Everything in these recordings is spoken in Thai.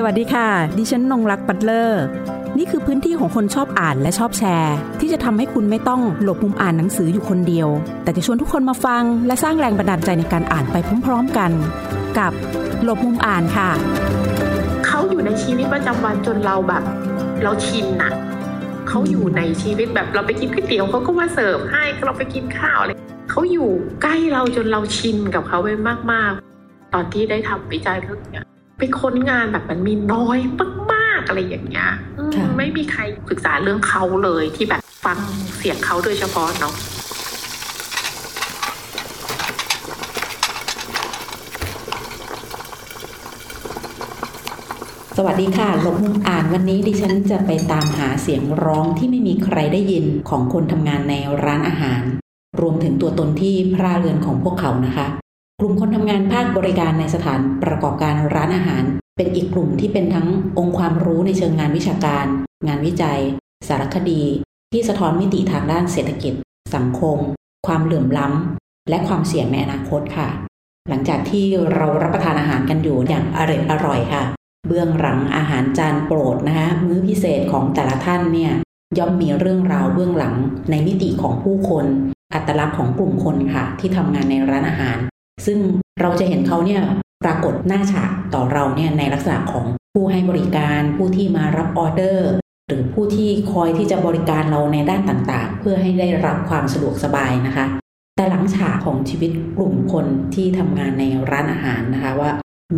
สวัสดีค่ะ ดิฉันนงรักปัตเลอร์ นี่คือพื้นที่ของคนชอบอ่านและชอบแชร์ ที่จะทำให้คุณไม่ต้องหลบมุมอ่านหนังสืออยู่คนเดียว แต่จะชวนทุกคนมาฟัง และสร้างแรงบันดาลใจในการอ่านไปพร้อมๆกัน กับหลบมุมอ่านค่ะ เขาอยู่ในชีวิตประจำวันจนเราแบบ เราชินน่ะ เขาอยู่ในชีวิตแบบเราไปกินก๋วยเตี๋ยวเขาก็มาเสิร์ฟให้เราไปกินข้าวอะไรเขาอยู่ใกล้เราจนเราชินกับเขาไปมากๆ ตอนที่ได้ทำวิจัยเรื่องเนี้ย ไปค้นงานแบบมันมีน้อยมากๆอะไรอย่างเงี้ยอืมค่ะไม่มีใครศึกษาเรื่องเขาเลยที่แบบฟังเสียงเขาโดยเฉพาะเนาะสวัสดีค่ะหลบมุมอ่านวันนี้ดิฉันจะไปตามหาเสียงร้องที่ไม่มีใครได้ยินของคนทำงานในร้านอาหาร รวมถึงตัวตนที่พร่าเรือนของพวกเขานะคะ กลุ่มคนทำงานภาคบริการในสถานประกอบการร้านอาหาร เป็นอีกกลุ่มที่เป็นทั้งองค์ความรู้ในเชิงงานวิชาการ งานวิจัย สารคดี ที่สะท้อนมิติทางด้านเศรษฐกิจ สังคม ความเหลื่อมล้ำ และความเสี่ยงในอนาคตค่ะ หลังจากที่เรารับประทานอาหารกันอยู่อย่างอร่อยอร่อยค่ะ เบื้องหลังอาหารจานโปรดนะคะ มื้อพิเศษของแต่ละท่านเนี่ยย่อมมีเรื่องราวเบื้องหลังในมิติของผู้คน อัตลักษณ์ของกลุ่มคนค่ะ ที่ทำงานในร้านอาหาร ซึ่งเราจะเห็นเขาเนี่ยปรากฏหน้าฉากต่อเราเนี่ยในลักษณะของผู้ให้บริการผู้ที่มารับออเดอร์ หรือผู้ที่คอยที่จะบริการเราในด้านต่างๆ เพื่อให้ได้รับความสะดวกสบายนะคะ แต่หลังฉากของชีวิตกลุ่มคนที่ทำงานในร้านอาหารนะคะว่า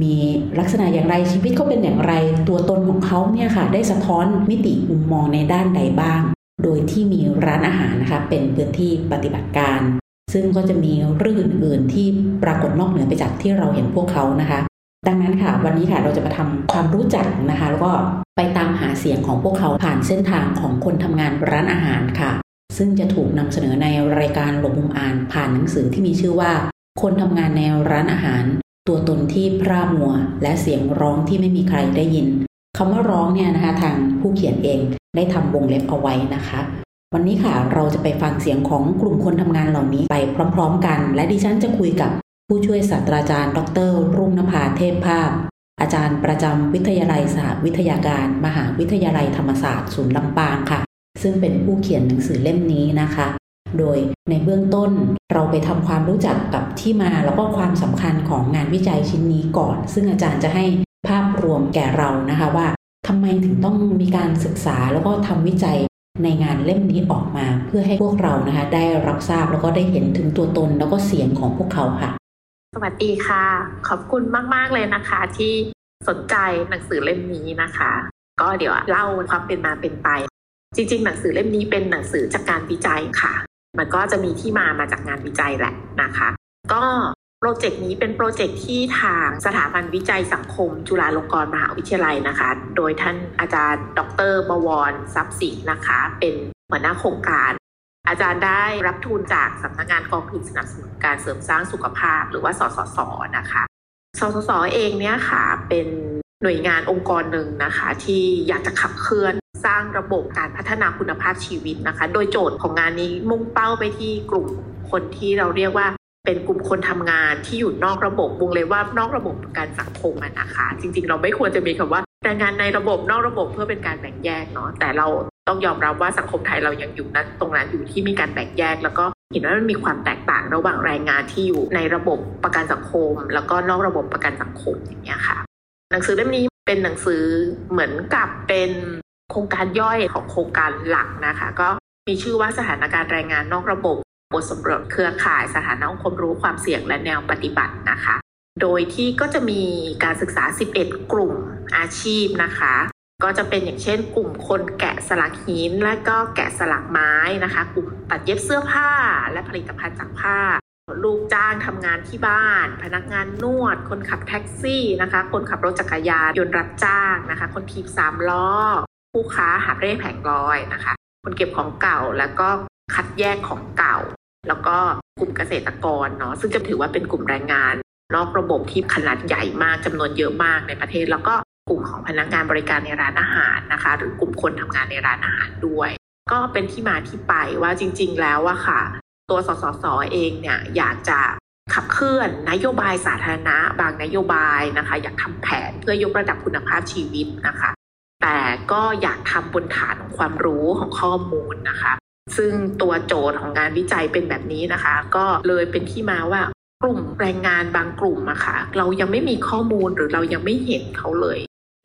มีลักษณะอย่างไรชีวิตเขาเป็นอย่างไรตัวตนของเขาเนี่ยค่ะได้สะท้อนมิติมุมมองในด้านใดบ้าง โดยที่มีร้านอาหารนะคะเป็นพื้นที่ปฏิบัติการ ซึ่งก็จะมีเรื่องอื่นๆ ที่ปรากฏนอกเหนือไปจากที่เราเห็นพวกเขานะคะ ดังนั้นค่ะ วันนี้ค่ะเราจะมาทำความรู้จักนะคะ แล้วก็ไปตามหาเสียงของพวกเขาผ่านเส้นทางของคนทำงานร้านอาหารค่ะ ซึ่งจะถูกนำเสนอในรายการหลบมุมอ่านผ่านหนังสือที่มีชื่อว่า คนทำงานในร้านอาหาร ตัวตนที่พร่ามัว และเสียงร้องที่ไม่มีใครได้ยินคำว่าร้องเนี่ยนะคะทางผู้เขียนเองได้ทำวงเล็บเอาไว้นะคะ วันนี้ค่ะเราจะไปฟังเสียงของกลุ่มคนทำงานเหล่านี้ไปพร้อมๆ กัน และดิฉันจะคุยกับผู้ช่วยศาสตราจารย์ ดร รุ่งนภาเทพภาพ อาจารย์ประจำวิทยาลัยสหวิทยาการ มหาวิทยาลัยธรรมศาสตร์ศูนย์ลำปางค่ะ ซึ่งเป็นผู้เขียนหนังสือเล่มนี้นะคะ โดยในเบื้องต้นเราไปทำความรู้จักกับที่มาแล้วก็ความสำคัญของงานวิจัยชิ้นนี้ก่อน ซึ่งอาจารย์จะให้ภาพรวมแก่เรานะคะว่าทำไมถึงต้องมีการศึกษาแล้วก็ทำวิจัย ในงานเล่มนี้ออกมาเพื่อให้พวกเรานะคะ ได้รับทราบแล้วก็ได้เห็นถึงตัวตนแล้วก็เสียงของพวกเขาค่ะ สวัสดีค่ะ ขอบคุณมาก ๆ เลยนะคะ ที่สนใจหนังสือเล่มนี้นะคะ ก็เดี๋ยวเล่าความเป็นมาเป็นไป จริง ๆ หนังสือเล่มนี้เป็นหนังสือจากการวิจัยค่ะ มันก็จะมีที่มามาจากงานวิจัยแหละนะคะ ก็ โปรเจกต์นี้เป็นโปรเจกต์ที่ทางสถาบันวิจัยสังคม จุฬาลงกรณ์มหาวิทยาลัยนะคะ โดยท่านอาจารย์ ดรบวรทรัพย์สินนะคะ เป็นหัวหน้าโครงการ อาจารย์ได้รับทุนจากสำนักงานกองทุนสนับสนุนการเสริมสร้างสุขภาพ หรือว่าสสสนะคะสสสเองเนี่ยค่ะเป็นหน่วยงานองค์กรหนึ่งนะคะ ที่อยากจะขับเคลื่อนสร้างระบบการพัฒนาคุณภาพชีวิตนะคะ โดยโจทย์ของงานนี้มุ่งเป้าไปที่กลุ่มคนที่เราเรียกว่า เป็นกลุ่มคนทำงานที่อยู่นอกระบบวงเลยว่านอกระบบประกันสังคมนะคะ จริง ๆ เราไม่ควรจะมีคำว่าแรงงานในระบบนอกระบบเพื่อเป็นการแบ่งแยกเนาะแต่เราต้องยอมรับว่าสังคมไทยเรายังอยู่นั้นตรงนั้นอยู่ที่มีการแบ่งแยก แล้วก็เห็นว่ามันมีความแตกต่างระหว่างแรงงานที่อยู่ในระบบประกันสังคม แล้วก็นอกระบบประกันสังคมอย่างเงี้ยค่ะ หนังสือเล่มนี้เป็นหนังสือเหมือนกับเป็นโครงการย่อยของโครงการหลักนะคะ ก็มีชื่อว่าสถานการณ์แรงงานนอกระบบ บทสำรวจเครือข่ายสถานะองค์ความรู้ความเสี่ยงและแนวปฏิบัตินะคะ โดยที่ก็จะมีการศึกษา 11 กลุ่มอาชีพนะคะ ก็จะเป็นอย่างเช่น กลุ่มคนแกะสลักหิน และก็แกะสลักไม้นะคะ กลุ่มตัดเย็บเสื้อผ้าและผลิตภัณฑ์จากผ้า ลูกจ้างทำงานที่บ้าน พนักงานนวด คนขับแท็กซี่นะคะ คนขับรถจักรยานยนต์รับจ้างนะคะ คนถีบสามล้อ ผู้ค้าหาบเร่แผงลอยนะคะ คนเก็บของเก่าแล้วก็คัดแยกของเก่า แล้วก็กลุ่มเกษตรกรเนาะซึ่งจะถือว่าเป็นกลุ่มแรงงาน นอกระบบที่ขนาดใหญ่มากจำนวนเยอะมากในประเทศ แล้วก็กลุ่มของพนักงานบริการในร้านอาหารนะคะ หรือกลุ่มคนทำงานในร้านอาหารด้วย ก็เป็นที่มาที่ไปว่าจริง ๆ แล้วอะค่ะ ตัวสสสเองเนี่ยอยากจะขับเคลื่อนนโยบายสาธารณะ บางนโยบายนะคะ อยากทำแผนเพื่อยกระดับคุณภาพชีวิตนะคะ แต่ก็อยากทำบนฐานของความรู้ของข้อมูลนะคะ ซึ่งตัวโจทย์ของงานวิจัยเป็นแบบนี้นะคะ ก็เลยเป็นที่มาว่ากลุ่มแรงงานบางกลุ่มอะค่ะเรายังไม่มีข้อมูลหรือเรายังไม่เห็นเขาเลย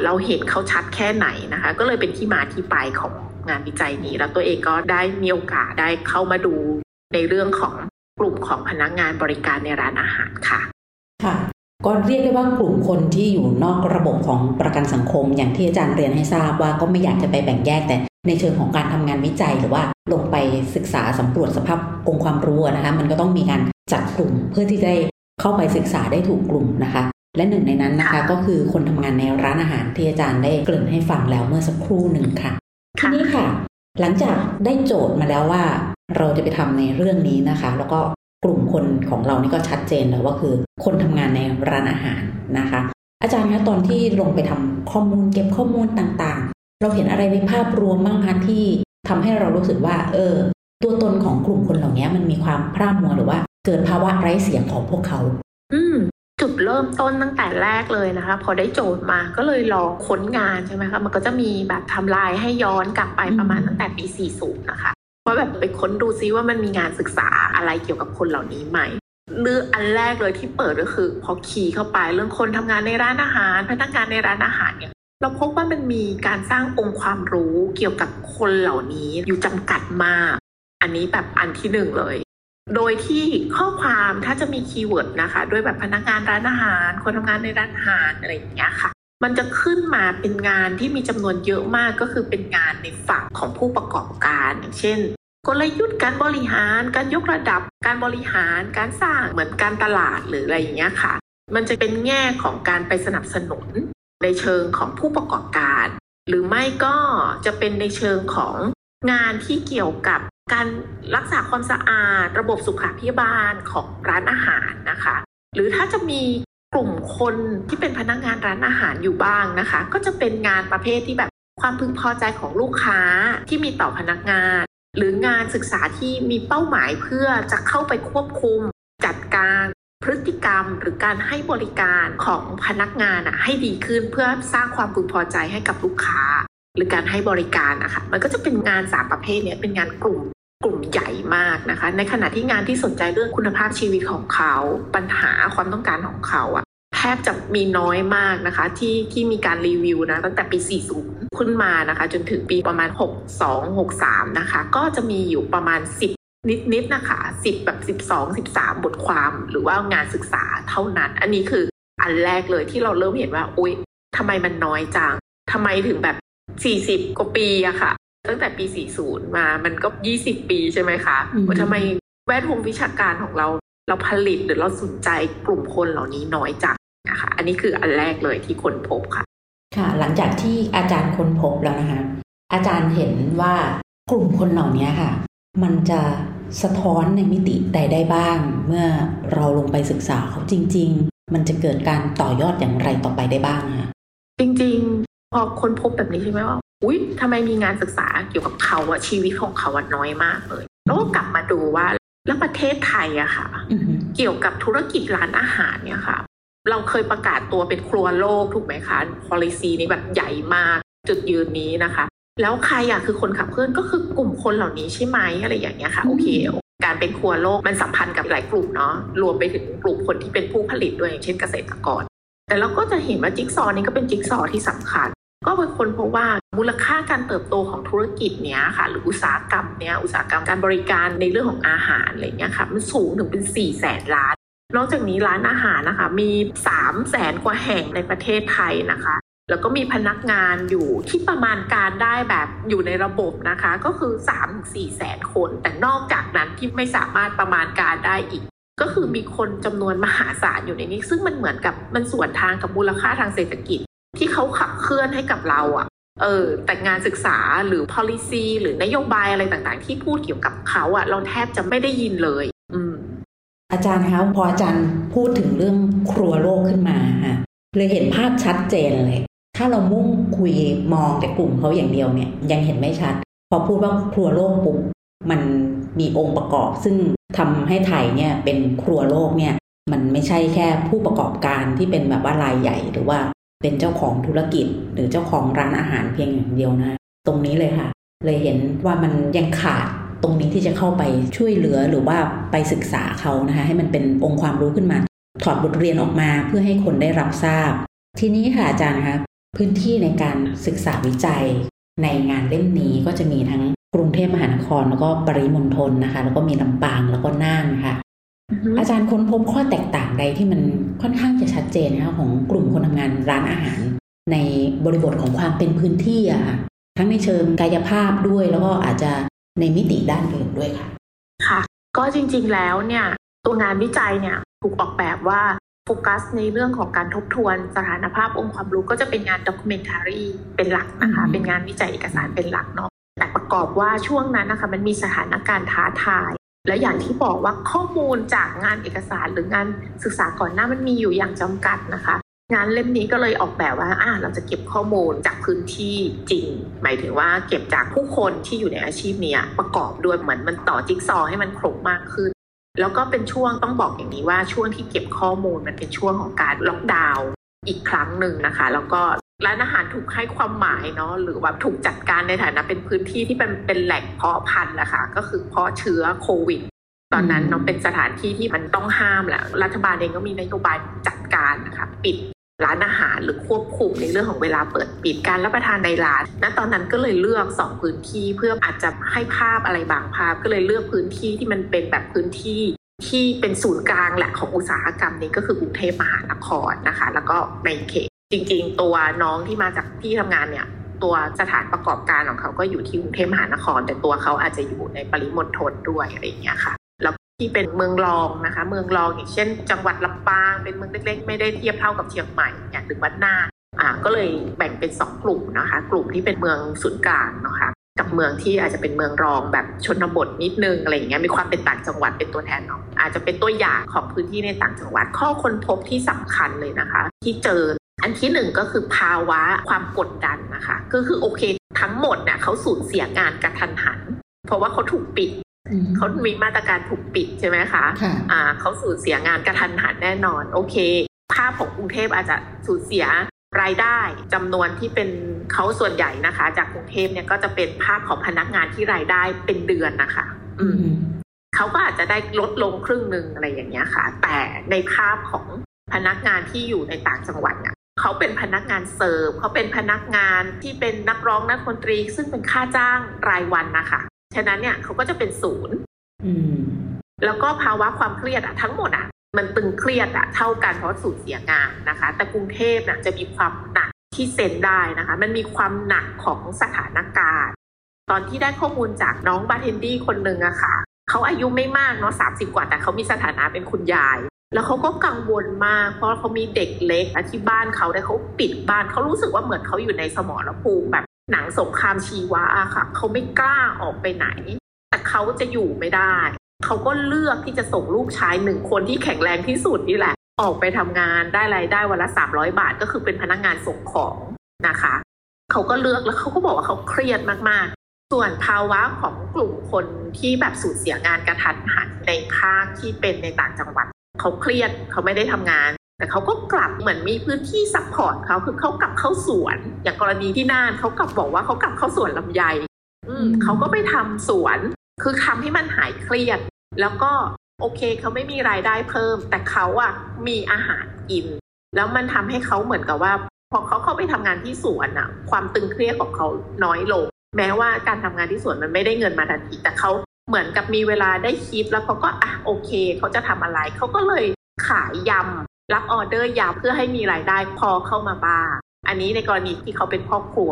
เราเห็นเขาชัดแค่ไหนนะคะ ก็เลยเป็นที่มาที่ไปของงานวิจัยนี้ แล้วตัวเองก็ได้มีโอกาสได้เข้ามาดูในเรื่องของกลุ่มของพนักงานบริการในร้านอาหารค่ะ ค่ะ ก็เรียกได้ว่ากลุ่มคนที่อยู่นอกระบบของประกันสังคม อย่างที่อาจารย์เรียนให้ทราบว่าก็ไม่อยากจะไปแบ่งแยกแต่ในเชิงของการทำงานวิจัยหรือว่าลงไปศึกษาสำรวจสภาพองค์ความรู้นะคะมันก็ต้องมีการจัดกลุ่มเพื่อที่ได้เข้าไปศึกษาได้ถูกกลุ่มนะคะ และหนึ่งในนั้นนะคะก็คือคนทำงานในร้านอาหารที่อาจารย์ได้เกริ่นให้ฟังแล้วเมื่อสักครู่หนึ่งค่ะทีนี้ค่ะ หลังจากได้โจทย์มาแล้วว่า เราจะไปทำในเรื่องนี้นะคะ แล้วก็ กลุ่มคนของเรานี่ก็ชัดเจนแล้วว่าคือ คนทำงานในร้านอาหารนะคะ อาจารย์คะตอนที่ลงไปทำข้อมูลเก็บข้อมูลต่างๆ เราเห็นอะไรในภาพรวมบ้างคะที่ทำให้เรารู้สึกว่า เออ ตัวตนของกลุ่มคนเหล่านี้มันมีความพร่ามัวหรือว่าเกิดภาวะไร้เสียงของพวกเขา อืมจุดเริ่มต้นตั้งแต่แรกเลยนะคะ พอได้โจทย์มาก็เลยลองค้นงานใช่ไหมคะมันก็จะมีแบบทำลายให้ย้อนกลับไปประมาณตั้งแต่ปี 40 นะคะ ว่าแบบไปค้นดูซิว่ามันมีงานศึกษาอะไรเกี่ยวกับคนเหล่านี้ไหมเรื่ออันแรกเลยที่เปิดก็คือ พอคีย์เข้าไปเรื่องคนทำงานในร้านอาหาร พนักงานในร้านอาหารเนี่ยเราพบว่ามันมีการสร้างองค์ความรู้เกี่ยวกับคนเหล่านี้อยู่จำกัดมาก อันนี้แบบอันที่หนึ่งเลย โดยที่ข้อความถ้าจะมีคีย์เวิร์ดนะคะ ด้วยแบบพนักงานร้านอาหาร คนทำงานในร้านอาหารอะไรอย่างเงี้ยค่ะ มันจะขึ้นมาเป็นงานที่มีจำนวนเยอะมากก็คือเป็นงานในฝั่งของผู้ประกอบการ อย่างเช่น กลยุทธ์การบริหาร การยกระดับ การบริหาร การสร้างเหมือนการตลาดหรืออะไรอย่างเงี้ยค่ะ มันจะเป็นแง่ของการไปสนับสนุนในเชิงของผู้ประกอบการ หรือไม่ก็จะเป็นในเชิงของงานที่เกี่ยวกับการรักษาความสะอาด ระบบสุขภาบาลของร้านอาหารนะคะ หรือถ้าจะมีกลุ่มคนที่เป็นพนักงานร้านอาหารอยู่บ้างนะคะ ก็จะเป็นงานประเภทที่แบบความพึงพอใจของลูกค้าที่มีต่อพนักงาน หรืองานศึกษาที่มีเป้าหมายเพื่อจะเข้าไปควบคุมจัดการพฤติกรรมหรือการให้บริการของพนักงานอะให้ดีขึ้นเพื่อสร้างความพึงพอใจให้กับลูกค้า หรือการให้บริการนะคะมันก็จะเป็นงานสามประเภทเนี้ยเป็นงานกลุ่มกลุ่มใหญ่มากนะคะ ในขณะที่งานที่สนใจเรื่องคุณภาพชีวิตของเขา ปัญหาความต้องการของเขาอะ แทบจะมีน้อยมากนะคะ ที่ที่มีการรีวิวนะตั้งแต่ปี 40 ขึ้นมานะคะ จนถึงปีประมาณ 62 63 นะคะ ก็จะมีอยู่ประมาณ 10นิดๆนะคะ10แบบ12 13บทความหรือว่างานศึกษาเท่านั้น อันนี้คืออันแรกเลยที่เราเริ่มเห็นว่าอุ๊ยทำไมมันน้อยจังทำไมถึงแบบ40กว่าปีอะค่ะ ตั้งแต่ปี40มามันก็20ปีใช่ไหมคะว่าทำไมแวดวงวิชาการของเรา เราผลิตหรือเราสนใจกลุ่มคนเหล่านี้น้อยจัง นะคะอันนี้คืออันแรกเลยที่คนพบค่ะ ค่ะ หลังจากที่อาจารย์ค้นพบแล้วนะคะ อาจารย์เห็นว่ากลุ่มคนเหล่านี้ค่ะ มันจะสะท้อนในมิติใดได้บ้าง เมื่อเราลงไปศึกษาเขาจริง ๆ มันจะเกิดการต่อยอดอย่างไรต่อไปได้บ้างคะจริงๆ พอคนพบแบบนี้ใช่ไหมว่าอุ๊ยทำไมมีงานศึกษาเกี่ยวกับเขาอะชีวิตของเขาอะน้อยมากเลยแล้วก็กลับมาดูว่าแล้วประเทศไทยอะค่ะ เกี่ยวกับธุรกิจร้านอาหารเนี่ยค่ะ เราเคยประกาศตัวเป็นครัวโลกถูกไหมคะ policy นี้แบบใหญ่มากจุดยืนนี้นะคะ แล้วใครอะคือคนขับเคลื่อนก็คือกลุ่มคนเหล่านี้ใช่ไหมอะไรอย่างเงี้ยค่ะโอเคการเป็นครัวโลกมันสัมพันธ์กับหลายกลุ่มเนาะรวมไปถึงกลุ่มคนที่เป็นผู้ผลิตด้วยอย่างเช่นเกษตรกร แต่เราก็จะเห็นว่าจิ๊กซอว์นี้ก็เป็นจิ๊กซอว์ที่สำคัญ ก็เป็นคนเพราะว่ามูลค่าการเติบโตของธุรกิจเนี้ยค่ะ หรืออุตสาหกรรมเนี้ยอุตสาหกรรมการบริการในเรื่องของอาหารอะไรเงี้ยค่ะมันสูงถึงเป็น4ี่แสนล้าน นอกจากนี้ร้านอาหารนะคะ มี3ามแสนกว่าแห่งในประเทศไทยนะคะ แล้วก็มีพนักงานอยู่ที่ประมาณการได้แบบอยู่ในระบบนะคะ ก็คือ3ามสี่แสนคน แต่นอกจากนั้นที่ไม่สามารถประมาณการได้อีก ก็คือมีคนจำนวนมหาศาลอยู่ในนี้ ซึ่งมันเหมือนกับมันส่วนทางกับมูลค่าทางเศรษฐกิจ ที่เขาขับเคลื่อนให้กับเราอะ่ะเออแต่งานศึกษาหรือ policy หรือนโยบายอะไรต่างๆ ที่พูดเกี่ยวกับเขาอะ่ะเราแทบจะไม่ได้ยินเลย อาจารย์คะพออาจารย์พูดถึงเรื่องครัวโลกขึ้นมาฮะเลยเห็นภาพชัดเจนเลย ถ้าเรามุ่งคุยมองแต่กลุ่มเขาอย่างเดียวเนี่ย ยังเห็นไม่ชัด พอพูดว่าครัวโลกปุ๊บมันมีองค์ประกอบ ซึ่งทำให้ไทยเนี่ยเป็นครัวโลกเนี่ย มันไม่ใช่แค่ผู้ประกอบการที่เป็นแบบว่ารายใหญ่ หรือว่าเป็นเจ้าของธุรกิจ หรือเจ้าของร้านอาหารเพียงอย่างเดียวนะ ตรงนี้เลยค่ะ เลยเห็นว่ามันยังขาด ตรงนี้ที่จะเข้าไปช่วยเหลือหรือว่าไปศึกษาเขานะคะให้มันเป็นองค์ความรู้ขึ้นมา ถอดบทเรียนออกมาเพื่อให้คนได้รับทราบ ทีนี้ค่ะอาจารย์คะพื้นที่ในการศึกษาวิจัย ในงานเล่มนี้ก็จะมีทั้งกรุงเทพมหานครแล้วก็ปริมณฑลนะคะ แล้วก็มีลำปางแล้วก็น่านค่ะ อาจารย์ค้นพบข้อแตกต่างใดที่มันค่อนข้างจะชัดเจนนะคะของกลุ่มคนทำงานร้านอาหาร ในบริบทของความเป็นพื้นที่อะค่ะทั้งในเชิงกายภาพด้วยแล้วก็อาจจะ ในมิติด้านอื่นด้วยค่ะ ค่ะ ก็จริงๆแล้วเนี่ยตัวงานวิจัยเนี่ยถูกออกแบบว่าโฟกัสในเรื่องของการทบทวนสถานภาพองค์ความรู้ก็จะเป็นงาน documentary เป็นหลักนะคะ เป็นงานวิจัยเอกสารเป็นหลักเนาะแต่ประกอบว่าช่วงนั้นนะคะมันมีสถานการณ์ท้าทาย และอย่างที่บอกว่าข้อมูลจากงานเอกสารหรืองานศึกษาก่อนหน้ามันมีอยู่อย่างจำกัดนะคะ งานเล่มนี้ก็เลยออกแบบว่าอ่าเราจะเก็บข้อมูลจากพื้นที่จริง หมายถึงว่าเก็บจากผู้คนที่อยู่ในอาชีพนี้ประกอบด้วยเหมือนมันต่อจิ๊กซอให้มันครบมากขึ้น แล้วก็เป็นช่วงต้องบอกอย่างนี้ว่าช่วงที่เก็บข้อมูลมันเป็นช่วงของการล็อกดาวน์อีกครั้งหนึ่งนะคะ แล้วก็ร้านอาหารถูกให้ความหมายเนาะหรือว่าถูกจัดการในฐานะเป็นพื้นที่ที่เป็นเป็นแหล่งเพาะพันธุ์นะคะก็คือเพาะเชื้อโควิดตอนนั้นเนาะเป็นสถานที่ที่มันต้องห้ามแหละรัฐบาลเองก็มีนโยบายจัดการนะคะปิด ร้านอาหารหรือควบคุมในเรื่องของเวลาเปิดปิดการรับประทานในร้านณตอนนั้นก็เลยเลือกสองพื้นที่เพื่ออาจจะให้ภาพอะไรบางภาพ ก็เลยเลือกพื้นที่ที่มันเป็นแบบพื้นที่ที่เป็นศูนย์กลางแหละของอุตสาหกรรมนี้ก็คือกรุงเทพมหานครนะคะ แล้วก็ในเขตจริง ๆ ตัวน้องที่มาจากที่ทำงานเนี่ยตัวสถานประกอบการของเขาก็อยู่ที่กรุงเทพมหานคร แต่ตัวเขาอาจจะอยู่ในปริมณฑลด้วยอะไรอย่างเงี้ยค่ะ ที่เป็นเมืองรองนะคะ เมืองรองอย่างเช่น จังหวัดลำปางเป็นเมืองเล็กๆ ไม่ได้เทียบเท่ากับเชียงใหม่อย่างหรือวัดนาอ่าก็เลยแบ่งเป็นสองกลุ่มนะคะ กลุ่มที่เป็นเมืองศูนย์กลางนะคะกับเมืองที่อาจจะเป็นเมืองรองแบบชนบทนิดนึงอะไรอย่างเงี้ยมีความเป็นต่างจังหวัดเป็นตัวแทนเนาะอาจจะเป็นตัวอย่างของพื้นที่ในต่างจังหวัดข้อค้นพบที่สำคัญเลยนะคะ ที่เจออันที่หนึ่งก็คือภาวะความกดดันนะคะ ก็คือโอเคทั้งหมดเนี่ยเขาสูญเสียงานกระทันหัน เพราะว่าเขาถูกปิด เขามีมาตรการถูกปิดใช่ไหมคะอ่าเขาสูญเสียงานกระทันหันแน่นอน โอเค ภาพของกรุงเทพอาจจะสูญเสียรายได้จำนวนที่เป็นเขาส่วนใหญ่นะคะ จากกรุงเทพเนี่ยก็จะเป็นภาพของพนักงานที่รายได้เป็นเดือนนะคะ อืมเขาก็อาจจะได้ลดลงครึ่งหนึ่งอะไรอย่างเงี้ยค่ะ แต่ในภาพของพนักงานที่อยู่ในต่างจังหวัดเนี่ยเขาเป็นพนักงานเสิร์ฟเขาเป็นพนักงานที่เป็นนักร้องนักดนตรี ซึ่งเป็นค่าจ้างรายวันนะคะ ฉะนั้นเนี่ยเขาก็จะเป็นศูนย์แล้วก็ภาวะความเครียดอะทั้งหมดอะมันตึงเครียดอะเท่ากันเพราะสูญเสียงานนะคะ แต่กรุงเทพน่ะจะมีความหนักที่เซ็นได้นะคะ มันมีความหนักของสถานการณ์ ตอนที่ได้ข้อมูลจากน้องบาเทนดี้คนหนึ่งอะค่ะเขาอายุไม่มากเนาะสามสิบกว่าแต่เขามีสถานะเป็นคุณยาย แล้วเขาก็กังวลมาก เพราะเขามีเด็กเล็กที่บ้านเขาได้เขาปิดบ้านเขารู้สึกว่าเหมือนเขาอยู่ในสมรภูมิแบบ หนังสงครามชีวะอะค่ะ เขาไม่กล้าออกไปไหน แต่เขาจะอยู่ไม่ได้ เขาก็เลือกที่จะส่งลูกชายหนึ่งคนที่แข็งแรงที่สุดนี่แหละ ออกไปทำงานได้รายได้วันละสามร้อยบาทก็คือเป็นพนักงานส่งของนะคะ เขาก็เลือกแล้วเขาก็บอกว่าเขาเครียดมากๆ ส่วนภาวะของกลุ่มคนที่แบบสูญเสียงานกระทันหันในภาคที่เป็นในต่างจังหวัด เขาเครียดเขาไม่ได้ทำงาน แต่เขาก็กลับเหมือนมีพื้นที่ support เขาคือเขากลับเข้าสวน อย่างกรณีที่น่านเขากลับบอกว่าเขากลับเข้าสวนลำไย อืมเขาก็ไปทำสวน คือทำให้มันหายเครียด แล้วก็โอเคเขาไม่มีรายได้เพิ่ม แต่เขาอะมีอาหารกิน แล้วมันทำให้เขาเหมือนกับว่า พอเขาเข้าไปทำงานที่สวนอะความตึงเครียดของเขาน้อยลง แม้ว่าการทำงานที่สวนมันไม่ได้เงินมาทันทีแต่เขาเหมือนกับมีเวลาได้คิดแล้วเขาก็อะโอเคเขาจะทำอะไรเขาก็เลยขายยำ รับออเดอร์ยำเพื่อให้มีรายได้พอเข้ามาบ้างอันนี้ในกรณีที่เขาเป็นครอบครัว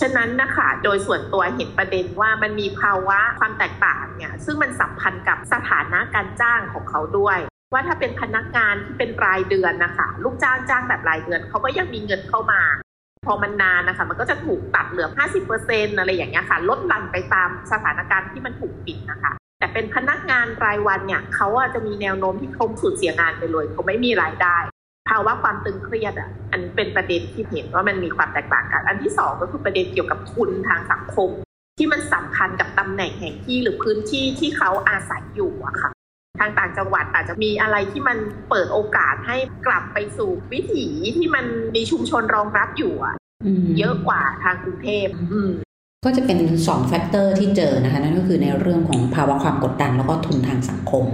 ฉะนั้นนะคะโดยส่วนตัวเห็นประเด็นว่ามันมีภาวะความแตกต่างเนี่ยซึ่งมันสัมพันธ์กับสถานะการจ้างของเขาด้วย ว่าถ้าเป็นพนักงานที่เป็นรายเดือนนะคะลูกจ้างจ้างแบบรายเดือนเขาก็ยังมีเงินเข้ามา พอมันนานนะคะมันก็จะถูกตัดเหลือ 50%อะไรอย่างเงี้ยค่ะลดหลั่นไปตามสถานการณ์ที่มันถูกปิดนะคะ แต่เป็นพนักงานรายวันเนี่ยเขาอาจจะมีแนวโน้มที่เขาสูญเสียงานไปเลยเขาไม่มีรายได้ภาวะความตึงเครียดอะอันเป็นประเด็นที่เห็นว่ามันมีความแตกต่างกัน อันที่สองก็คือประเด็นเกี่ยวกับทุนทางสังคม ที่มันสัมพันธ์กับตำแหน่งแห่งที่หรือพื้นที่ที่เขาอาศัยอยู่อะค่ะ ทางต่างจังหวัดอาจจะมีอะไรที่มันเปิดโอกาสให้กลับไปสู่วิถีที่มันมีชุมชนรองรับอยู่อะเยอะกว่าทางกรุงเทพ ก็จะเป็น2 factor ที่เจอนะคะ นั่นก็คือในเรื่องของภาวะความกดดันแล้วก็ทุนทางสังคม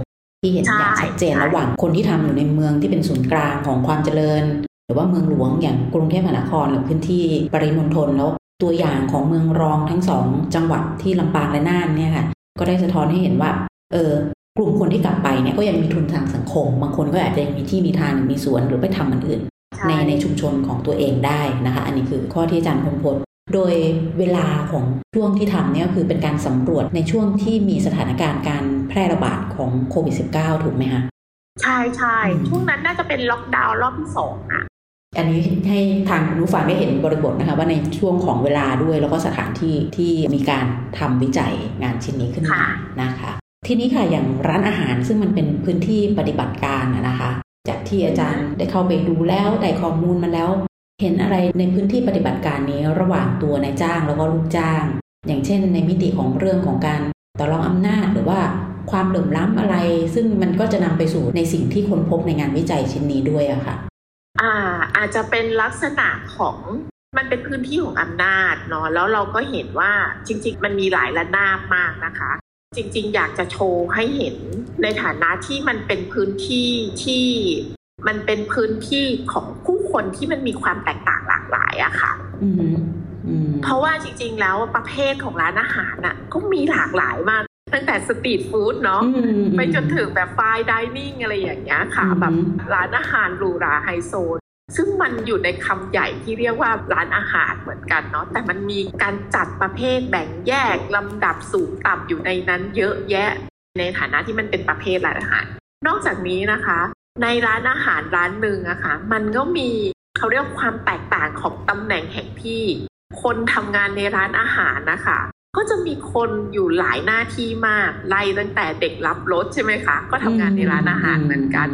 ที่เห็นอย่างชัดเจนระหว่างคนที่ทำอยู่ในเมืองที่เป็นศูนย์กลางของความเจริญ หรือว่าเมืองหลวงอย่างกรุงเทพมหานครหรือพื้นที่ปริมณฑลแล้วตัวอย่างของเมืองรองทั้งสองจังหวัดที่ลำปางและน่านเนี่ยค่ะ ก็ได้สะท้อนให้เห็นว่า เออกลุ่มคนที่กลับไปเนี่ยก็ยังมีทุนทางสังคม บางคนก็อาจจะยังมีที่มีทางมีสวนหรือไปทำมันอื่น ในในชุมชนของตัวเองได้นะคะ อันนี้คือข้อที่อาจารย์พงพล โดยเวลาของช่วงที่ทำเนี่ยคือเป็นการสำรวจในช่วงที่มีสถานการณ์การแพร่ระบาดของโควิด -19 ถูกไหมคะใช่ใช่ช่วงนั้นน่าจะเป็นล็อกดาวน์รอบที่สองอะอันนี้ให้ทางผู้ฟังได้เห็นบริบทนะคะว่าในช่วงของเวลาด้วยแล้วก็สถานที่ที่มีการทำวิจัยงานชิ้นนี้ขึ้นมานะคะ ทีนี้ค่ะอย่างร้านอาหารซึ่งมันเป็นพื้นที่ปฏิบัติการนะคะ จากที่อาจารย์ได้เข้าไปดูแล้วได้ข้อมูลมาแล้ว เห็นอะไรในพื้นที่ปฏิบัติการนี้ระหว่างตัวนายจ้างแล้วก็ลูกจ้าง อย่างเช่น ในมิติของเรื่องของการต่อรองอำนาจหรือว่าความเหลื่อมล้ำอะไร ซึ่งมันก็จะนำไปสู่ในสิ่งที่คนพบในงานวิจัยชิ้นนี้ด้วยอะค่ะ อ่า อาจจะเป็นลักษณะของมันเป็นพื้นที่ของอำนาจเนาะแล้วเราก็เห็นว่าจริง ๆ มันมีหลายระนาบมากนะคะ จริง ๆ อยากจะโชว์ให้เห็นในฐานะที่มันเป็นพื้นที่ที่มันเป็นพื้นที่ของผู้ คนที่มันมีความแตกต่างหลากหลายอะค่ะเพราะว่าจริง ๆ แล้วประเภทของร้านอาหารน่ะ ก็มีหลากหลายมาก ตั้งแต่สตรีทฟู้ดเนาะไปจนถึงแบบไฟดิเนิ่งอะไรอย่างเงี้ยค่ะแบบร้านอาหารหรูหราไฮโซซึ่งมันอยู่ในคำใหญ่ที่เรียกว่าร้านอาหารเหมือนกันเนาะแต่มันมีการจัดประเภทแบ่งแยกลำดับสูงต่ำอยู่ในนั้นเยอะแยะในฐานะที่มันเป็นประเภทร้านอาหาร นอกจากนี้นะคะ ในร้านอาหารร้านหนึ่งอะคะ่ะ มันก็มีเขาเรียกความแตกต่างของตำแหน่งแห่งที่ คนทำงานในร้านอาหารนะคะ ก็จะมีคนอยู่หลายหน้าที่มากไล่ตั้งแต่เด็กรับรถใช่ไหมคะ ก็ทำงานในร้านอาหารเหมือนกัน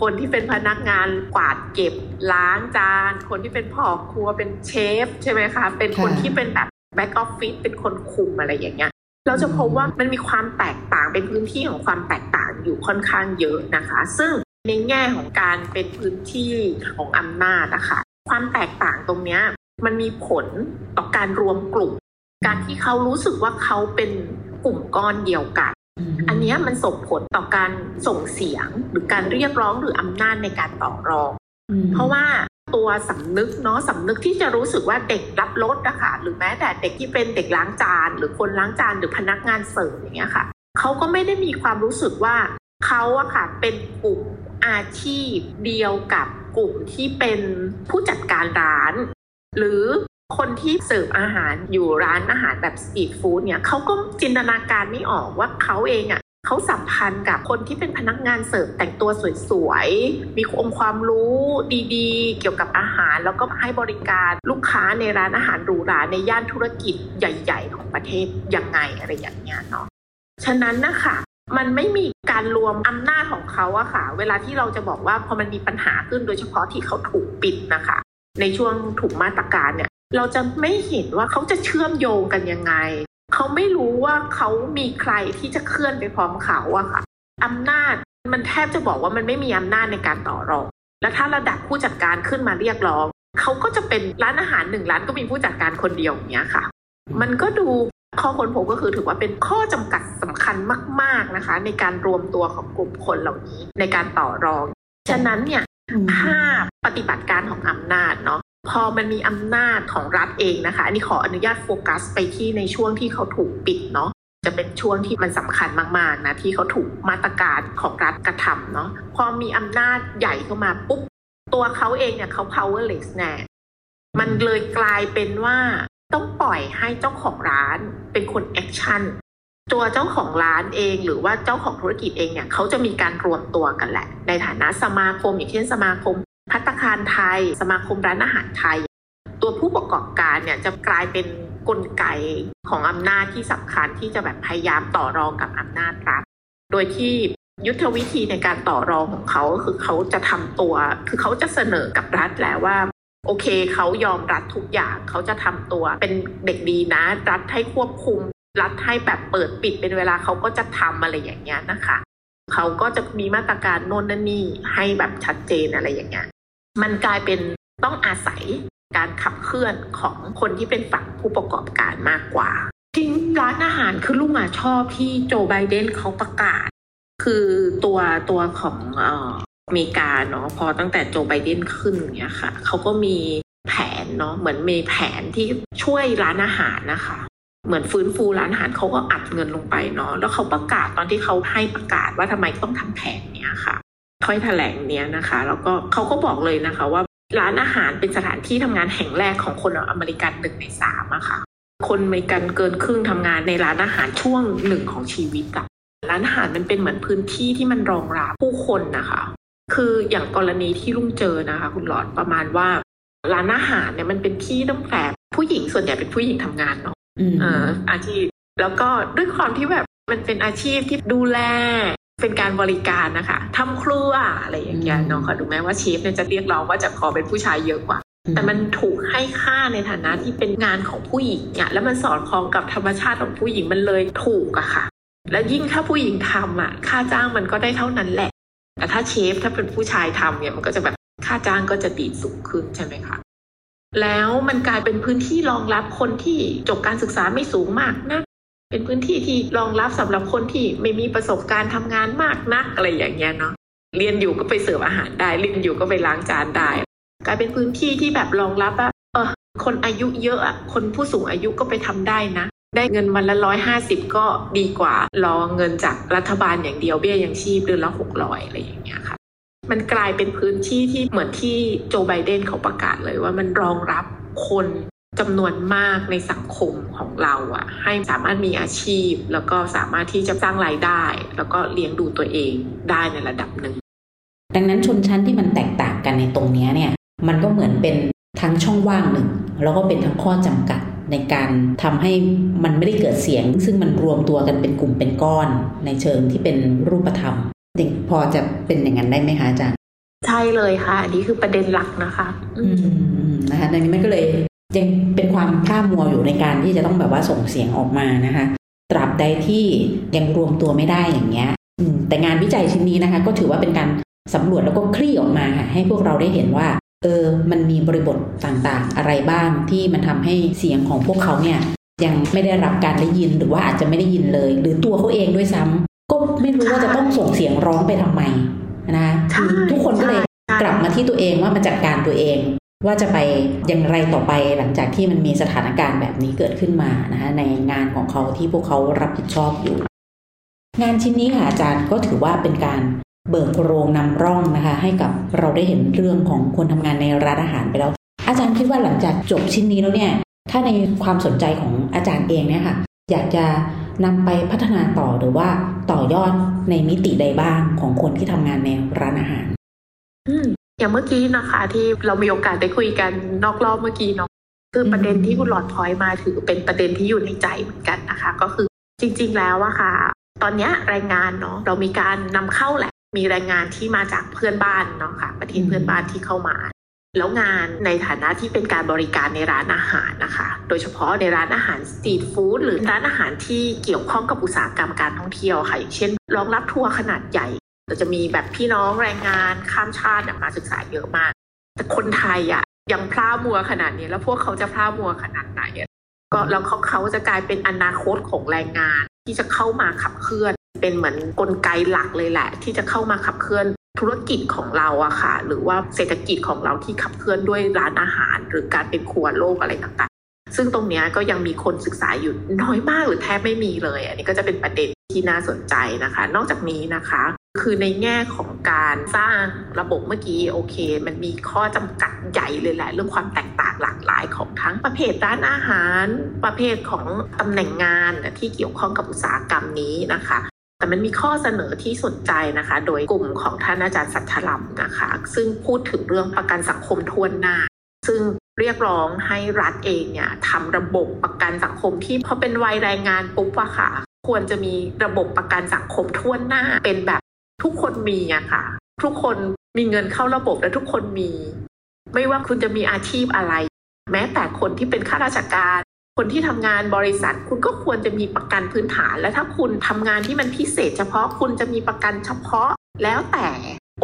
คนที่เป็นพนักงานกวาดเก็บล้างจาน คนที่เป็นพ่อครัวเป็นเชฟใช่ไหมคะ เป็นคนที่เป็นแบบ back office เป็นคนคุมอะไรอย่างเงี้ยเราจะพบว่ามันมีความแตกต่างเป็นพื้นที่ของความแตกต่างอยู่ค่อนข้างเยอะนะคะ ซึ่ง ในแง่ของการเป็นพื้นที่ของอำนาจนะคะความแตกต่างตรงเนี้ยมันมีผลต่อการรวมกลุ่ม การที่เขารู้สึกว่าเขาเป็นกลุ่มก้อนเดียวกัน อันนี้มันส่งผลต่อการส่งเสียงหรือการเรียกร้องหรืออำนาจในการต่อรอง เพราะว่าตัวสำนึกเนาะสำนึกที่จะรู้สึกว่าเด็กรับรถนะคะหรือแม้แต่เด็กที่เป็นเด็กล้างจาน หรือคนล้างจานหรือพนักงานเสิร์ฟอย่างเงี้ยค่ะเขาก็ไม่ได้มีความรู้สึกว่าเขาอะค่ะเป็นกลุ่ม อาชีพเดียวกับกลุ่มที่เป็นผู้จัดการร้าน หรือคนที่เสิร์ฟอาหารอยู่ร้านอาหารแบบสตรีทฟู้ดเนี่ยเขาก็จินตนาการไม่ออกว่าเขาเองอะ่ะเขาสัมพันธ์กับคนที่เป็นพนักงานเสิร์ฟแต่งตัวสวยๆ มีองค์ความรู้ดีๆ เกี่ยวกับอาหาร แล้วก็ให้บริการลูกค้าในร้านอาหารหรูหราในย่านธุรกิจใหญ่ ๆ ของประเทศยังไงอะไรอย่างเงี้ยเนาะฉะนั้นนะคะ มันไม่มีการรวมอำนาจของเขาอะค่ะ เวลาที่เราจะบอกว่าพอมันมีปัญหาขึ้นโดยเฉพาะที่เขาถูกปิดนะคะ ในช่วงถูกมาตรการเนี่ย เราจะไม่เห็นว่าเขาจะเชื่อมโยงกันยังไง เขาไม่รู้ว่าเขามีใครที่จะเคลื่อนไปพร้อมเขาอะค่ะอำนาจมันแทบจะบอกว่ามันไม่มีอำนาจในการต่อรอง แล้วถ้าระดับผู้จัดการขึ้นมาเรียกร้อง เขาก็จะเป็นร้านอาหารหนึ่งร้านก็มีผู้จัดการคนเดียวอย่างเงี้ยค่ะ มันก็ดู ข้อค้นพบก็คือถือว่าเป็นข้อจำกัดสำคัญมาก ๆนะคะ ในการรวมตัวของกลุ่มคนเหล่านี้ในการต่อรอง ฉะนั้นเนี่ยภาพปฏิบัติการของอำนาจเนาะพอมันมีอำนาจของรัฐเองนะคะ อันนี้ขออนุญาตโฟกัสไปที่ในช่วงที่เขาถูกปิดเนาะจะเป็นช่วงที่มันสำคัญมากๆนะที่เขาถูกมาตรการของรัฐกระทำเนาะพอมีอำนาจใหญ่เข้ามาปุ๊บตัวเขาเองเนี่ยเขา powerless แน่มันเลยกลายเป็นว่า ต้องปล่อยให้เจ้าของร้านเป็นคน action ตัวเจ้าของร้านเองหรือว่าเจ้าของธุรกิจเองเนี่ยเขาจะมีการรวมตัวกันแหละ ในฐานะสมาคมอย่างเช่นสมาคม ภัตตาคารไทย สมาคมร้านอาหารไทย ตัวผู้ประกอบการเนี่ยจะกลายเป็นกลไกของอำนาจที่สำคัญที่จะแบบพยายามต่อรองกับอำนาจรัฐ โดยที่ยุทธวิธีในการต่อรองของเขาคือเขาจะทำตัว คือเขาจะเสนอกับรัฐแล้วว่า โอเคเขายอมรัฐทุกอย่างเขาจะทำตัวเป็นเด็กดีนะ รัฐให้ควบคุม รัฐให้แบบเปิดปิดเป็นเวลาเขาก็จะทำอะไรอย่างเงี้ยนะคะเขาก็จะมีมาตรการโน่นนั่นนี่ให้แบบชัดเจนอะไรอย่างเงี้ยมันกลายเป็นต้องอาศัยการขับเคลื่อนของคนที่เป็นฝั่งผู้ประกอบการมากกว่าจริงร้านอาหารคือลุงอะชอบที่โจไบเดนเขาประกาศ คือตัวตัวของ อเมริกาเนาะพอตั้งแต่โจไบเดนขึ้นเนี้ยค่ะเขาก็มีแผนเนาะเหมือนมีแผนที่ช่วยร้านอาหารนะคะ เหมือนฟื้นฟูร้านอาหารเขาก็อัดเงินลงไปเนาะแล้วเขาประกาศตอนที่เขาให้ประกาศว่าทำไมต้องทำแผนเนี้ยค่ะถ้อยแถลงเนี้ยนะคะ แล้วก็เขาก็บอกเลยนะคะว่าร้านอาหารเป็นสถานที่ทำงานแห่งแรกของคนอเมริกันหนึ่งในสามอะค่ะ คนอเมริกันเกินครึ่งทำงานในร้านอาหารช่วงหนึ่งของชีวิตอะร้านอาหารมันเป็นเหมือนพื้นที่ที่มันรองรับผู้คนนะคะ คืออย่างกรณีที่ลุงเจอนะคะ คุณหลอดประมาณว่า ร้านอาหารเนี่ยมันเป็นที่ตั้งแต่ผู้หญิงส่วนใหญ่เป็นผู้หญิงทำงานเนาะอืมเอ่ออาชีพ แล้วก็ด้วยความที่แบบมันเป็นอาชีพที่ดูแลเป็นการบริการนะคะทำครัวอะไรอย่างเงี้ยเนาะค่ะดูไหมว่าเชฟเนี่ยจะเรียกร้องว่าจะขอเป็นผู้ชายเยอะกว่า แต่มันถูกให้ค่าในฐานะที่เป็นงานของผู้หญิงเนี่ยแล้วมันสอดคล้องกับธรรมชาติของผู้หญิงมันเลยถูกอะค่ะ และยิ่งถ้าผู้หญิงทำอะค่าจ้างมันก็ได้เท่านั้นแหละ แต่ถ้าเชฟถ้าเป็นผู้ชายทำเนี่ยมันก็จะแบบค่าจ้างก็จะดีสูงขึ้นใช่ไหมคะแล้วมันกลายเป็นพื้นที่รองรับคนที่จบการศึกษาไม่สูงมากนะเป็นพื้นที่ที่รองรับสำหรับคนที่ไม่มีประสบการณ์ทำงานมากนักอะไรอย่างเงี้ยเนาะเรียนอยู่ก็ไปเสิร์ฟอาหารได้เรียนอยู่ก็ไปล้างจานได้ กลายเป็นพื้นที่ที่แบบรองรับว่าเออคนอายุเยอะอะคนผู้สูงอายุก็ไปทำได้นะ ได้เงินวันละร้อยห้าสิบก็ดีกว่ารอเงินจากรัฐบาลอย่างเดียวเบี้ยยังชีพเดือนละหกร้อยอะไรอย่างเงี้ยค่ะ มันกลายเป็นพื้นที่ที่เหมือนที่โจไบเดนเขาประกาศเลยว่ามันรองรับคนจำนวนมากในสังคมของเราอะให้สามารถมีอาชีพ แล้วก็สามารถที่จะสร้างรายได้ แล้วก็เลี้ยงดูตัวเองได้ในระดับหนึ่ง ดังนั้นชนชั้นที่มันแตกต่างกันในตรงเนี้ยเนี่ย มันก็เหมือนเป็นทั้งช่องว่างหนึ่ง แล้วก็เป็นทั้งข้อจำกัด ในการทำให้มันไม่ได้เกิดเสียง ซึ่งมันรวมตัวกันเป็นกลุ่มเป็นก้อน ในเชิงที่เป็นรูปธรรมเด็กพอจะเป็นอย่างนั้นได้ไหมคะอาจารย์ใช่เลยค่ะ อันนี้คือประเด็นหลักนะคะ อือืมมนะคะดังนี้มันก็เลยยังเป็นความพร่ามัวอยู่ในการที่จะต้องแบบว่าส่งเสียงออกมานะคะ ตราบใดที่ยังรวมตัวไม่ได้อย่างเงี้ยอืมแต่งานวิจัยชิ้นนี้นะคะ ก็ถือว่าเป็นการสำรวจแล้วก็คลี่ออกมาค่ะให้พวกเราได้เห็นว่า เออมันมีบริบทต่างๆ อะไรบ้างที่มันทำให้เสียงของพวกเขาเนี่ยยังไม่ได้รับการได้ยินหรือว่าอาจจะไม่ได้ยินเลย หรือตัวเขาเองด้วยซ้ำก็ไม่รู้ว่าจะต้องส่งเสียงร้องไปทำไมนะคะทุกคนก็เลยกลับมาที่ตัวเองว่ามาจัดการตัวเอง ว่าจะไปอย่างไรต่อไปหลังจากที่มันมีสถานการณ์แบบนี้เกิดขึ้นมานะคะในงานของเขาที่พวกเขารับผิดชอบอยู่ งานชิ้นนี้ค่ะอาจารย์ก็ถือว่าเป็นการ เบิกโรงนำร่องนะคะ ให้กับเราได้เห็นเรื่องของคนทำงานในร้านอาหารไปแล้ว อาจารย์คิดว่าหลังจากจบชิ้นนี้แล้วเนี่ย ถ้าในความสนใจของอาจารย์เองเนี่ยค่ะ อยากจะนำไปพัฒนาต่อหรือว่าต่อยอดในมิติใดบ้างของคนที่ทำงานในร้านอาหารอืมอย่างเมื่อกี้นะคะที่เรามีโอกาสได้คุยกันนอกรอบเมื่อกี้เนาะคือประเด็นที่คุณหลอดพอยมาถือเป็นประเด็นที่อยู่ในใจเหมือนกันนะคะ ก็คือจริง ๆ แล้วอะค่ะ ตอนเนี้ยแรงงานเนาะเรามีการนำเข้าแหละ มีแรงงานที่มาจากเพื่อนบ้านเนาะค่ะประเทศเพื่อนบ้านที่เข้ามา แล้วงานในฐานะที่เป็นการบริการในร้านอาหารนะคะ โดยเฉพาะในร้านอาหารสตรีทฟู้ดหรือร้านอาหารที่เกี่ยวข้องกับอุตสาหกรรมการท่องเที่ยวค่ะ อย่างเช่นรองรับทัวร์ขนาดใหญ่ เราจะมีแบบพี่น้องแรงงานข้ามชาติมาศึกษาเยอะมาก แต่คนไทยอะยังพลามัวขนาดนี้ แล้วพวกเขาจะพลามัวขนาดไหนก็แล้วเขาเขาจะกลายเป็นอนาคตของแรงงานที่จะเข้ามาขับเคลื่อน เป็นเหมือนกลไกหลักเลยแหละ ที่จะเข้ามาขับเคลื่อนธุรกิจของเราอะค่ะ หรือว่าเศรษฐกิจของเราที่ขับเคลื่อนด้วยร้านอาหาร หรือการเป็นครัวโลกอะไรต่างๆ ซึ่งตรงนี้ก็ยังมีคนศึกษาอยู่น้อยมากหรือแทบไม่มีเลย อันนี้ก็จะเป็นประเด็นที่น่าสนใจนะคะ นอกจากนี้นะคะ คือในแง่ของการสร้างระบบเมื่อกี้โอเค มันมีข้อจำกัดใหญ่เลยแหละ เรื่องความแตกต่างหลากหลายของทั้งประเภทร้านอาหาร ประเภทของตำแหน่งงานที่เกี่ยวข้องกับอุตสาหกรรมนี้นะคะ แต่มันมีข้อเสนอที่สนใจนะคะ โดยกลุ่มของท่านอาจารย์สัทธลัมนะคะ ซึ่งพูดถึงเรื่องประกันสังคมทวนหน้า ซึ่งเรียกร้องให้รัฐเองเนี่ยทำระบบประกันสังคมที่พอเป็นวัยแรงงานปุ๊บอะค่ะ ควรจะมีระบบประกันสังคมทั่วหน้า เป็นแบบทุกคนมีอะค่ะ ทุกคนมีเงินเข้าระบบและทุกคนมี ไม่ว่าคุณจะมีอาชีพอะไร แม้แต่คนที่เป็นข้าราชการ คนที่ทำงานบริษัท คุณก็ควรจะมีประกันพื้นฐาน และถ้าคุณทำงานที่มันพิเศษ เฉพาะคุณจะมีประกันเฉพาะ แล้วแต่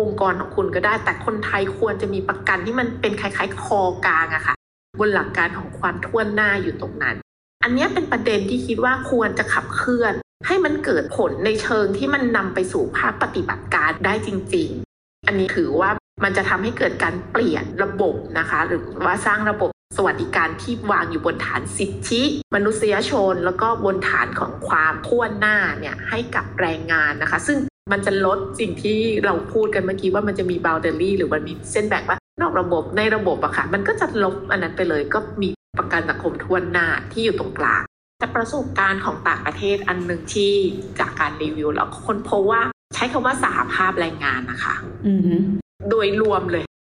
องค์กรของคุณก็ได้ แต่คนไทยควรจะมีประกันที่มันเป็นคล้ายๆ คอกลางอะค่ะ บนหลักการของความท่วนหน้าอยู่ตรงนั้น อันนี้เป็นประเด็นที่คิดว่าควรจะขับเคลื่อน ให้มันเกิดผลในเชิงที่มันนำไปสู่ภาคปฏิบัติการได้จริง ๆ อันนี้ถือว่ามันจะทำให้เกิดการเปลี่ยนระบบนะคะ หรือว่าสร้างระบบ สวัสดิการที่วางอยู่บนฐานสิทธิ มนุษยชน แล้วก็บนฐานของความท่วนหน้าเนี่ยให้กับแรงงานนะคะ ซึ่งมันจะลดสิ่งที่เราพูดกันเมื่อกี้ว่ามันจะมีบาวเดอรี่หรือมันมีเส้นแบ่งว่านอกระบบในระบบอะค่ะมันก็จะลบอันนั้นไปเลยก็มีประกันสังคมท่วนหน้าที่อยู่ตรงกลางแต่ประสบการณ์ของต่างประเทศอันหนึ่งที่จากการรีวิวแล้วคนพบว่าใช้คำว่าสหภาพแรงงานนะคะ อืมโดยรวมเลยอืม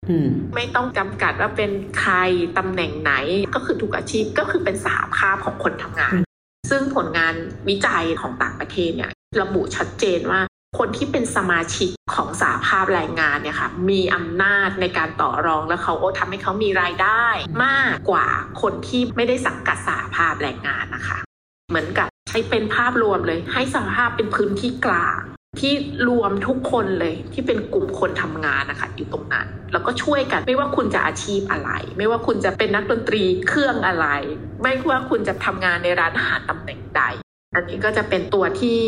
ไม่ต้องจำกัดว่าเป็นใครตำแหน่งไหนก็คือทุกอาชีพก็คือเป็นสหภาพของคนทำงาน ซึ่งผลงานวิจัยของต่างประเทศเนี่ยระบุชัดเจนว่า คนที่เป็นสมาชิกของสหภาพแรงงานเนี่ยค่ะมีอำนาจในการต่อรองแล้วเขาก็ทำให้เขามีรายได้มากกว่าคนที่ไม่ได้สังกัดสหภาพแรงงานนะคะ เหมือนกับใช้เป็นภาพรวมเลย ให้สหภาพเป็นพื้นที่กลาง ที่รวมทุกคนเลยที่เป็นกลุ่มคนทำงานนะคะอยู่ตรงนั้น แล้วก็ช่วยกันไม่ว่าคุณจะอาชีพอะไร ไม่ว่าคุณจะเป็นนักดนตรีเครื่องอะไร ไม่ว่าคุณจะทำงานในร้านอาหารตำแหน่งใด อันนี้ก็จะเป็นตัวที่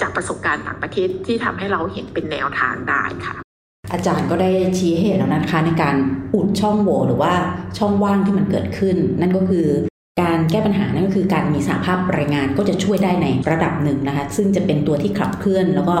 จากประสบการณ์ต่างประเทศที่ทำให้เราเห็นเป็นแนวทางได้ค่ะ อาจารย์ก็ได้ชี้เห็นแล้วนะคะในการอุดช่องโหว่หรือว่าช่องว่างที่มันเกิดขึ้น นั่นก็คือ การแก้ปัญหานั่นก็คือการมีสาภาพแรงงานก็จะช่วยได้ในระดับหนึ่งนะคะ ซึ่งจะเป็นตัวที่ขับเคลื่อน แล้วก็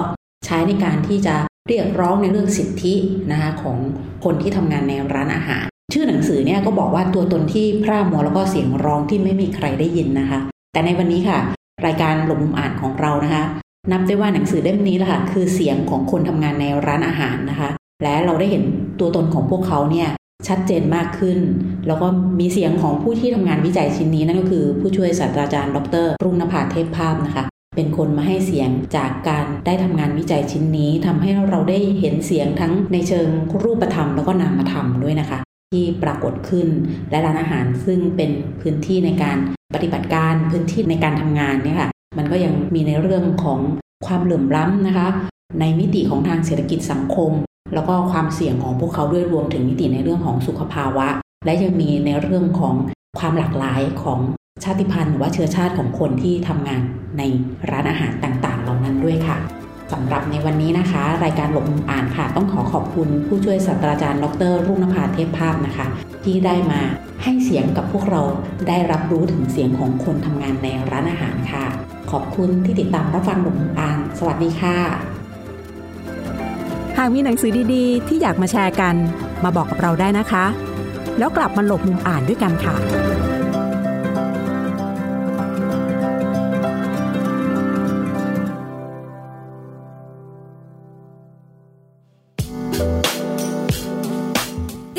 ใช้ในการที่จะเรียกร้องในเรื่องสิทธินะคะของคนที่ทำงานในร้านอาหาร ชื่อหนังสือเนี่ยก็บอกว่าตัวตนที่พร่ามัวแล้วก็เสียงร้องที่ไม่มีใครได้ยินนะคะ แต่ในวันนี้ค่ะ รายการหลบมุมอ่านของเรานะคะ นับได้ว่าหนังสือเล่มนี้แหละค่ะคือเสียงของคนทำงานในร้านอาหารนะคะ และเราได้เห็นตัวตนของพวกเขาเนี่ย ชัดเจนมากขึ้น แล้วก็มีเสียงของผู้ที่ทำงานวิจัยชิ้นนี้นั่นก็คือผู้ช่วยศาสตราจารย์ดรรุ่งนภาเทพภาพนะคะเป็นคนมาให้เสียงจากการได้ทำงานวิจัยชิ้นนี้ทำให้เราได้เห็นเสียงทั้งในเชิงรูปธรรมแล้วก็นามธรรมด้วยนะคะ ที่ปรากฏขึ้นและร้านอาหารซึ่งเป็นพื้นที่ในการปฏิบัติการพื้นที่ในการทำงานเนี่ยค่ะมันก็ยังมีในเรื่องของความเหลื่อมล้ำนะคะ ในมิติของทางเศรษฐกิจสังคม แล้วก็ความเสี่ยงของพวกเขาด้วยรวมถึงมิติในเรื่องของสุขภาวะ และยังมีในเรื่องของความหลากหลายของชาติพันธุ์หรือว่าเชื้อชาติของคนที่ทำงานในร้านอาหารต่างๆ เหล่านั้นด้วยค่ะสำหรับในวันนี้นะคะ รายการหลบมุมอ่านค่ะ ต้องขอขอบคุณผู้ช่วยศาสตราจารย์ดรรุ่งนภาเทพภาพนะคะ ที่ได้มาให้เสียงกับพวกเราได้รับรู้ถึงเสียงของคนทำงานในร้านอาหารค่ะ ขอบคุณที่ติดตามรับฟังหลบมุมอ่าน สวัสดีค่ะากมีหนังสือดีๆ ที่อยากมาแชร์กัน มาบอกกับเราได้นะคะ แล้วกลับมาหลบมุมอ่านด้วยกันค่ะ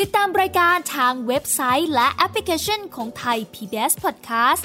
ติดตามรายการทางเว็บไซต์และแอปพลิเคชันของไทย PBS Podcast